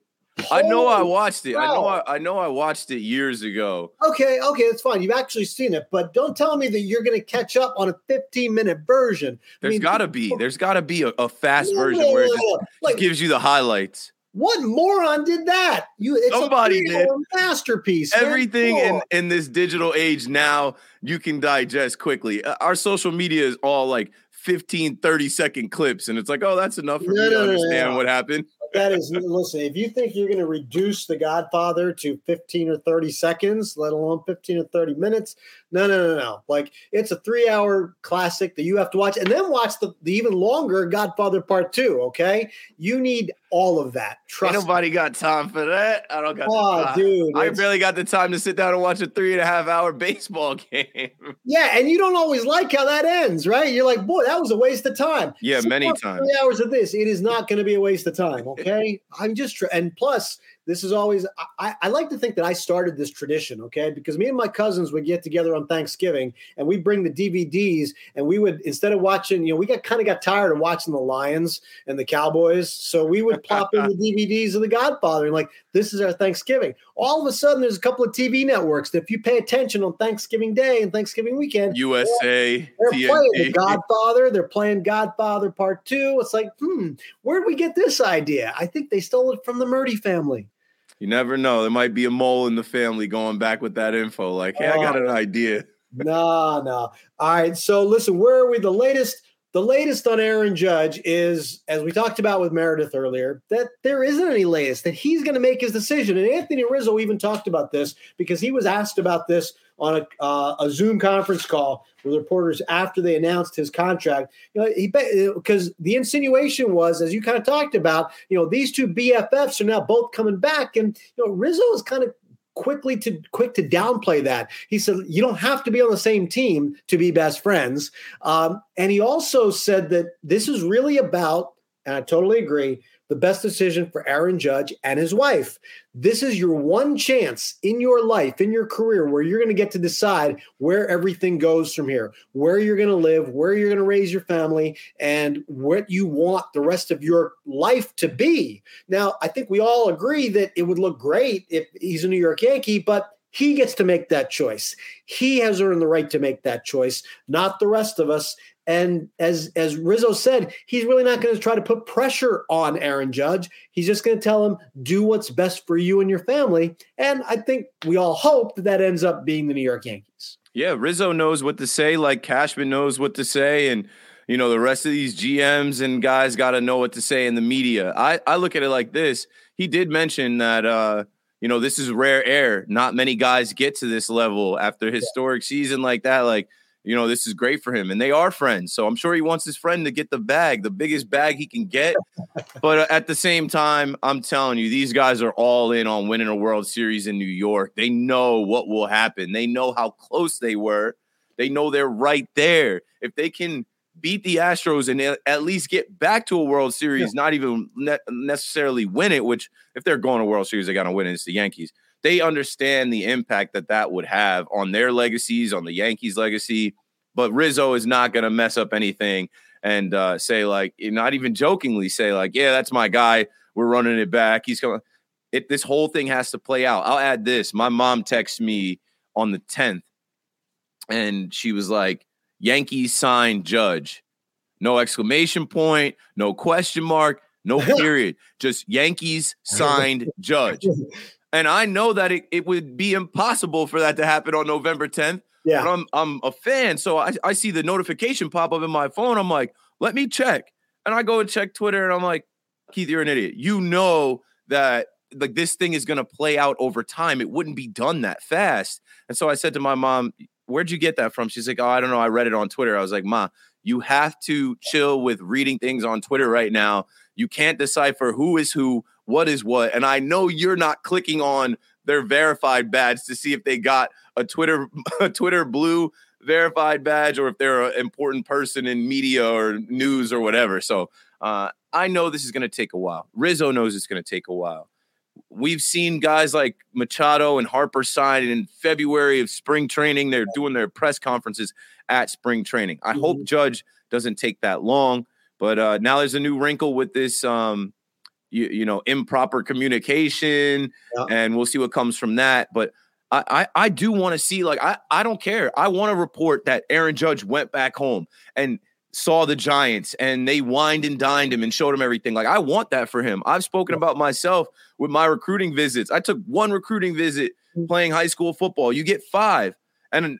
I know I watched it. I know. I, I know I watched it years ago. Okay, okay, that's fine. You've actually seen it, but don't tell me that you're going to catch up on a 15 minute version. I There's mean, gotta be. There's gotta be a, a fast No, version no, where it just, no. just Like, gives you the highlights. what moron did that? You, it's Somebody a did. masterpiece. Everything in, in this digital age now you can digest quickly. Uh, Our social media is all like 15, 30 second clips, and it's like, oh, that's enough for No, me to no, no, understand no. what happened. that is listen. If you think you're going to reduce The Godfather to 15 or 30 seconds, let alone 15 or 30 minutes, no, no, no, no. Like it's a three hour classic that you have to watch, and then watch the, the even longer Godfather Part Two. Okay, you need all of that. Ain't Trust me. nobody got time for that. I don't got Oh, dude, I barely got the time to sit down and watch a three and a half hour baseball game. Yeah, and you don't always like how that ends, right? You're like, boy, that was a waste of time. Yeah, many times. Three hours of this, it is not going to be a waste of time. Okay, I'm just tr- and plus, this is always. I, I like to think that I started this tradition. Okay, because me and my cousins would get together on Thanksgiving and we bring the DVDs and we would instead of watching, you know, we got kind of got tired of watching the Lions and the Cowboys, so we would pop in the DVDs of The Godfather and like this is our Thanksgiving. All of a sudden, there's a couple of TV networks that if you pay attention on Thanksgiving Day and Thanksgiving weekend, USA, they're playing The Godfather. They're playing Godfather Part Two. It's like, hmm, where'd we get this idea? I think they stole it from the Murti family. You never know. There might be a mole in the family going back with that info. Like, hey, I got Oh. an idea. No, no. All right. So listen, where are we? The latest, the latest on Aaron Judge is, as we talked about with Meredith earlier, that there isn't any latest. That he's going to make his decision. And Anthony Rizzo even talked about this because he was asked about this on a, uh, a Zoom conference call with reporters after they announced his contract. You know, he because the insinuation was, as you kind of talked about, you know, these two BFFs are now both coming back, and you know, Rizzo is kind of quickly to quick to downplay that. He said you don't have to be on the same team to be best friends, um, and he also said that this is really about, and I totally agree, the best decision for Aaron Judge and his wife. This is your one chance in your life, in your career, where you're going to get to decide where everything goes from here, where you're going to live, where you're going to raise your family, and what you want the rest of your life to be. Now, I think we all agree that it would look great if he's a New York Yankee, but he gets to make that choice. He has earned the right to make that choice, not the rest of us. And as as Rizzo said, he's really not going to try to put pressure on Aaron Judge. He's just going to tell him do what's best for you and your family. And I think we all hope that that ends up being the New York Yankees. Yeah, Rizzo knows what to say, like Cashman knows what to say, and you know the rest of these GMs and guys got to know what to say in the media. I I look at it like this: he did mention that uh, you know this is rare air. Not many guys get to this level after historic season like that. Like you know this is great for him, and they are friends. So I'm sure he wants his friend to get the bag, the biggest bag he can get. but uh, at the same time, I'm telling you, these guys are all in on winning a World Series in New York. They know what will happen. They know how close they were. They know they're right there. If they can beat the Astros and at- at least get back to a World Series, not even ne- necessarily win it, which if they're going to World Series, they're going to win it. It's the Yankees. They understand the impact that that would have on their legacies, on the Yankees' legacy. But Rizzo is not going to mess up anything and uh, say like, not even jokingly say like, yeah, that's my guy. We're running it back. He's going. It this whole thing has to play out. I'll add this. My mom texted me on the tenth, and she was like, "Yankees signed Judge." No exclamation point. No question mark. No period. Just Yankees signed Judge. And I know that it, it would be impossible for that to happen on November 10th. Yeah. But I'm I'm a fan, so I, I see the notification pop up in my phone. I'm like, let me check. And I go and check Twitter and I'm like, Keith, you're an idiot. You know that like this thing is going to play out over time. It wouldn't be done that fast. And so I said to my mom, "Where'd you get that from?" She's like, "Oh, I don't know. I read it on Twitter." I was like, "Ma, you have to chill with reading things on Twitter right now. You can't decipher who is who, what is what. And I know you're not clicking on their verified badge to see if they got a Twitter a Twitter blue verified badge or if they're an important person in media or news or whatever. So uh, I know this is going to take a while. Rizzo knows it's going to take a while. We've seen guys like Machado and Harper sign in February of spring training. They're doing their press conferences at spring training. I mm-hmm. hope Judge doesn't take that long. But uh, now there's a new wrinkle with this, um, you, you know, improper communication, yeah. and we'll see what comes from that. But I, I, I do want to see, like, I, I don't care. I want to report that Aaron Judge went back home and saw the Giants and they wined and dined him and showed him everything. Like, I want that for him. I've spoken about myself with my recruiting visits. I took one recruiting visit mm. playing high school football. You get five. And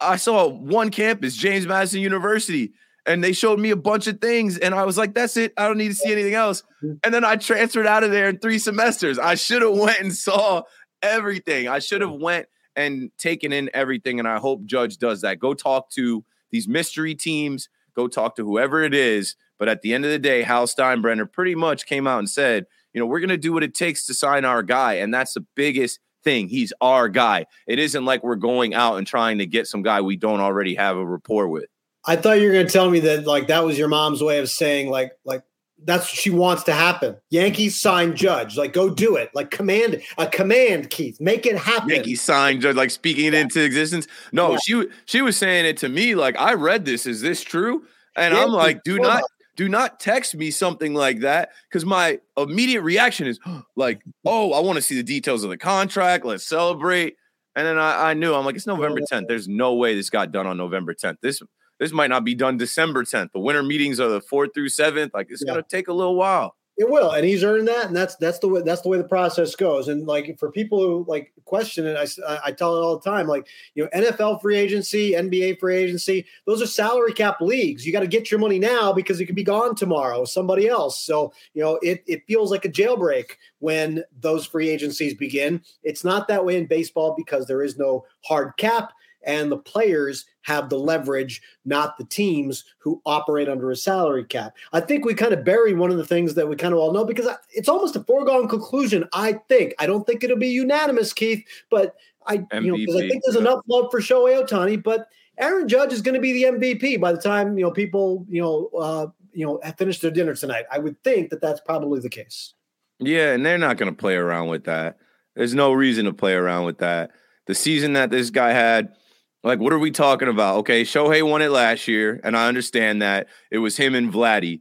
I saw one campus, James Madison University, and they showed me a bunch of things. And I was like, that's it. I don't need to see anything else. And then I transferred out of there in three semesters. I should have went and saw everything. I should have went and taken in everything. And I hope Judge does that. Go talk to these mystery teams Go talk to whoever it is. But at the end of the day, Hal Steinbrenner pretty much came out and said, you know, we're going to do what it takes to sign our guy. And that's the biggest thing. He's our guy. It isn't like we're going out and trying to get some guy we don't already have a rapport with. I thought you were going to tell me that like that was your mom's way of saying like like that's what she wants to happen. Yankees sign Judge. Like, go do it. Like, command a command, Keith. Make it happen. Yankees sign Judge. Like speaking it yeah. into existence. No, yeah. she she was saying it to me. Like, I read this. Is this true? And I'm like, do not do not text me something like that because my immediate reaction is oh, like, oh, I want to see the details of the contract. Let's celebrate. And then I, I knew I'm like, it's November 10th. There's no way this got done on November 10th. This this might not be done December 10th. The winter meetings are the 4th through 7th. Like it's yeah. gonna take a little while. It will, and he's earned that, and that's that's the way that's the way the process goes. And like for people who like question it, I I tell it all the time. Like you know, NFL free agency, NBA free agency, those are salary cap leagues. You got to get your money now because it could be gone tomorrow. Somebody else. So you know, it it feels like a jailbreak when those free agencies begin. It's not that way in baseball because there is no hard cap and the players have the leverage, not the teams who operate under a salary cap. I think we kind of bury one of the things that we kind of all know because it's almost a foregone conclusion. I think I don't think it'll be unanimous, Keith, but I MVP, you know because I think there's yeah. enough love for Shohei Ohtani, but Aaron Judge is going to be the MVP by the time you know people you know uh, you know finish their dinner tonight. I would think that that's probably the case. Yeah, and they're not going to play around with that. There's no reason to play around with that. The season that this guy had like, what are we talking about? Okay, Shohei won it last year, and I understand that it was him and Vladdy.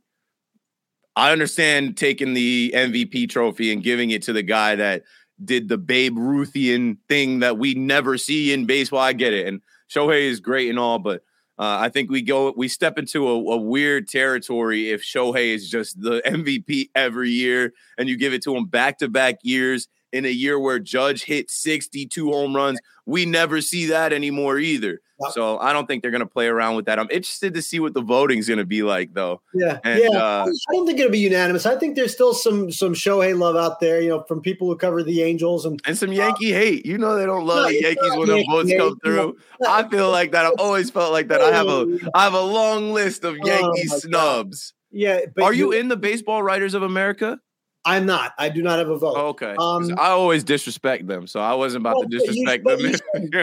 I understand taking the MVP trophy and giving it to the guy that did the Babe Ruthian thing that we never see in baseball. I get it, and Shohei is great and all, but uh, I think we go we step into a, a, weird territory if Shohei is just the MVP every year and you give it to him back to back years in a year where Judge hit 62 home runs. We never see that anymore either. So I don't think they're going to play around with that. I'm interested to see what the voting's going to be like, though. Yeah, and, yeah. Uh, I don't think it'll be unanimous. I think there's still some some Shohei love out there, you know, from people who cover the Angels and and some Yankee uh, hate. You know, they don't love no, the Yankees when the votes hate, come through. I feel like that. I've always felt like that. I have a I have a long list of Yankee oh snubs. God. Yeah, are you, you in the Baseball Writers of America? I'm not. I do not have a vote. okay. Um, I always disrespect them, so I wasn't about well, to disrespect them.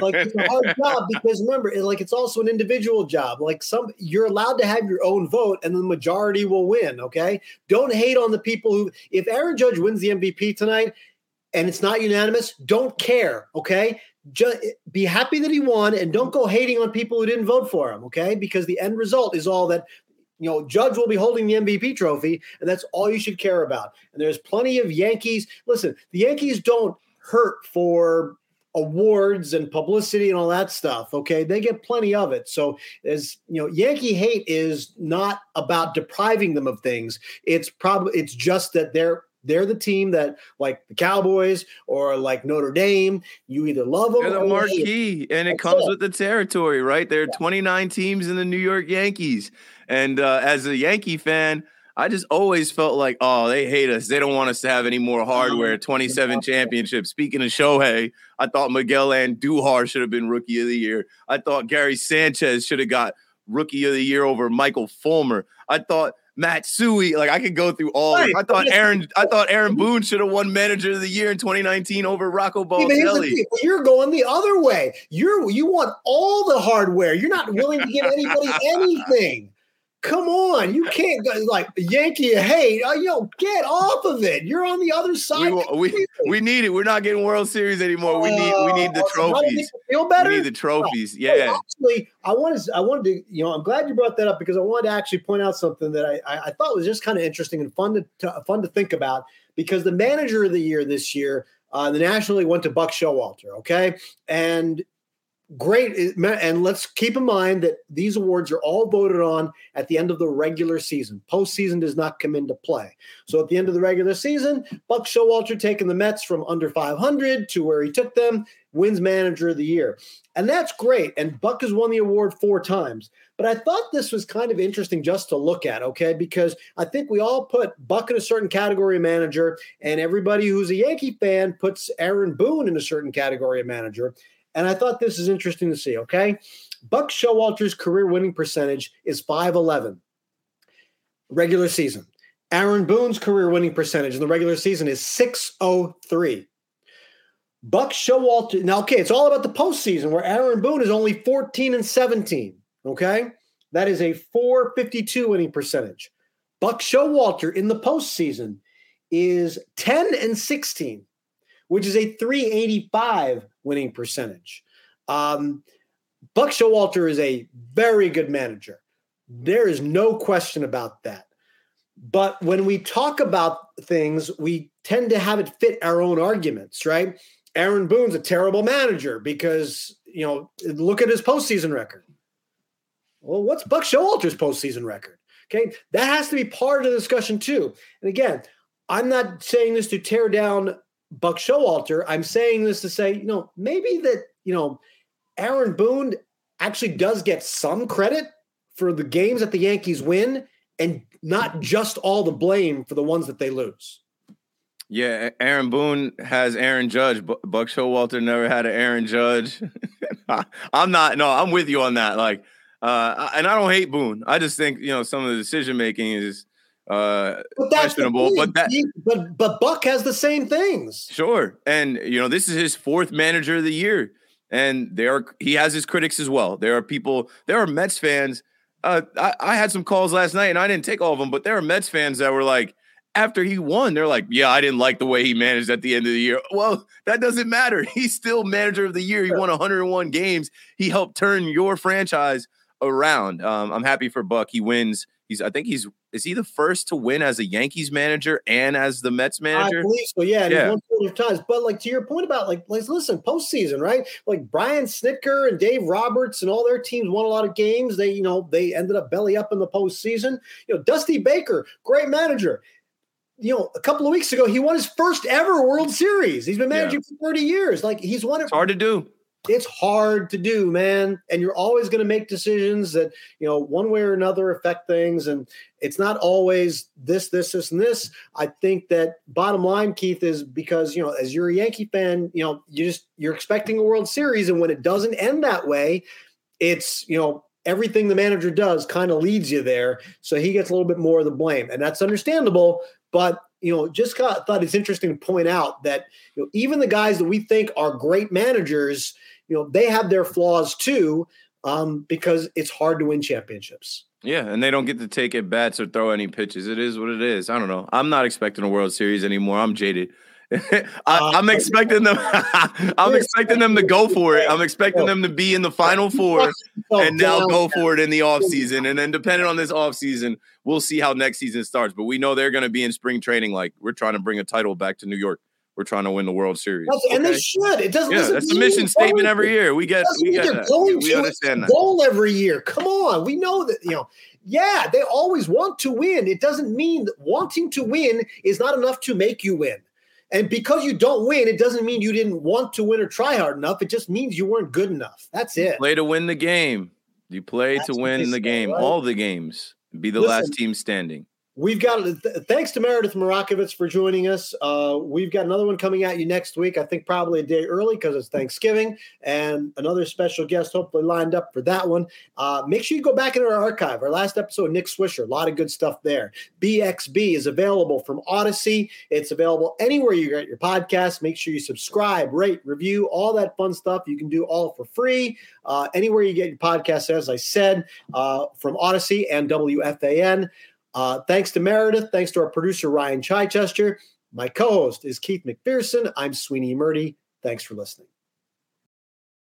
like it's a hard job because remember, it, like it's also an individual job. Like some, you're allowed to have your own vote, and the majority will win. Okay. Don't hate on the people who. If Aaron Judge wins the MVP tonight, and it's not unanimous, don't care. Okay. Just be happy that he won, and don't go hating on people who didn't vote for him. Okay, because the end result is all that you know, Judge will be holding the MVP trophy, and that's all you should care about. And there's plenty of Yankees. Listen, the Yankees don't hurt for awards and publicity and all that stuff. Okay, they get plenty of it. So, as you know, Yankee hate is not about depriving them of things. It's probably it's just that they're they're the team that, like the Cowboys or like Notre Dame, you either love them. They're the marquee, and it comes it. with the territory, right? There are yeah. 29 teams in the New York Yankees, and uh, as a Yankee fan, I just always felt like, oh, they hate us. They don't want us to have any more hardware. 27 championships. Speaking of Shohei, I thought Miguel and Andujar should have been rookie of the year. I thought Gary Sanchez should have got rookie of the year over Michael Fulmer. I thought Matsui, like I could go through all. Right. I thought Aaron, I thought Aaron Boone should have won Manager of the Year in 2019 over Rocco Baldelli. You're going the other way. You're you want all the hardware. You're not willing to give anybody anything. Come on, you can't go like Yankee hate. Oh, yo, get off of it. You're on the other side. We, we, we, need it. We're not getting World Series anymore. We need we need the uh, trophies. Feel better. We need the trophies. Yeah. Actually, I wanted I wanted to you know I'm glad you brought that up because I wanted to actually point out something that I I, I thought was just kind of interesting and fun to, to, fun to think about because the manager of the year this year. Uh, the National League went to Buck Showalter, okay? And great and let's keep in mind that these awards are all voted on at the end of the regular season. Postseason does not come into play. So at the end of the regular season buck showalter taking the mets from under 500 to where he took them wins manager of the year. And that's great and buck has won the award four times. But i thought this was kind of interesting just to look at okay? Because i think we all put buck in a certain category of manager and everybody who's a yankee fan puts aaron boone in a certain category of manager and I thought this is interesting to see, okay? Buck Showalter's career winning percentage is 511 regular season. Aaron Boone's career winning percentage in the regular season is 603. Buck Showalter, now, okay, it's all about the postseason where Aaron Boone is only 14 and 17. Okay. That is a 452 winning percentage. Buck Showalter in the postseason is 10 and 16 which is a 385 winning percentage. Um, Buck Showalter is a very good manager. There is no question about that. But when we talk about things, we tend to have it fit our own arguments, right? Aaron Boone's a terrible manager because, you know, look at his postseason record. Well, what's Buck Showalter's postseason record? Okay, that has to be part of the discussion too. And again, I'm not saying this to tear down Buck Showalter, I'm saying this to say, you know, maybe that, you know, Aaron Boone actually does get some credit for the games that the Yankees win and not just all the blame for the ones that they lose. Yeah, Aaron Boone has Aaron Judge. Buck Showalter never had an Aaron Judge. I'm not. No, I'm with you on that. Like, uh, and I don't hate Boone. I just think you know some of the decision making is uh but questionable but that but but buck has the same things. Sure. And you know this is his fourth manager of the year. And there are he has his critics as well. There are people there are mets fans. Uh I, I had some calls last night and i didn't take all of them but there are mets fans that were like after he won they're like yeah i didn't like the way he managed at the end of the year. Well that doesn't matter. He's still manager of the year. He won 101 games. He helped turn your franchise around. Um, i'm happy for buck. He wins. He's i think he's is he the first to win as a Yankees manager and as the Mets manager? I believe so. Yeah, yeah. one of times. But like to your point about like, like listen, postseason, right? Like Brian Snitker and Dave Roberts and all their teams won a lot of games. They, you know, they ended up belly up in the postseason. You know, Dusty Baker, great manager. You know, a couple of weeks ago, he won his first ever World Series. He's been managing yeah. for 30 years. Like he's won it. It's hard to do it's hard to do, man. And you're always going to make decisions that, you know, one way or another affect things. And it's not always this, this, this, and this. I think that bottom line, Keith, is because, you know, as you're a Yankee fan, you know, you just, you're expecting a World Series. And when it doesn't end that way, it's, you know, everything the manager does kind of leads you there. So he gets a little bit more of the blame. And that's understandable. But you know, just thought it's interesting to point out that you know, even the guys that we think are great managers, you know, they have their flaws too, um, because it's hard to win championships. Yeah, and they don't get to take at bats or throw any pitches. It is what it is. I don't know. I'm not expecting a World Series anymore. I'm jaded. I, am uh, expecting them. I'm expecting them to go for it. I'm expecting them to be in the final four and now go for it in the offseason. And then depending on this offseason, we'll see how next season starts. But we know they're going to be in spring training. Like we're trying to bring a title back to New York we're trying to win the World Series. Okay. And they should. It doesn't. Yeah, that's the mission statement every year. We get. We get. That. Going we understand that. Goal every year. Come on, we know that. You know. Yeah, they always want to win. It doesn't mean that wanting to win is not enough to make you win. And because you don't win, it doesn't mean you didn't want to win or try hard enough. It just means you weren't good enough. That's it. You play to win the game. You play That's to win the game. Right? All the games. Be the Listen, last team standing. We've got th- thanks to Meredith Marakovits for joining us. Uh, we've got another one coming at you next week. I think probably a day early because it's Thanksgiving, and another special guest hopefully lined up for that one. Uh, make sure you go back into our archive. Our last episode, Nick Swisher, a lot of good stuff there. BXB is available from Audacy. It's available anywhere you get your podcast. Make sure you subscribe, rate, review, all that fun stuff. You can do all for free uh, anywhere you get your podcast. As I said, uh, from Audacy and WFAN. Uh, thanks to Meredith. Thanks to our producer, Ryan Chichester. My co host is Keith McPherson. I'm Sweeny Murti. Thanks for listening.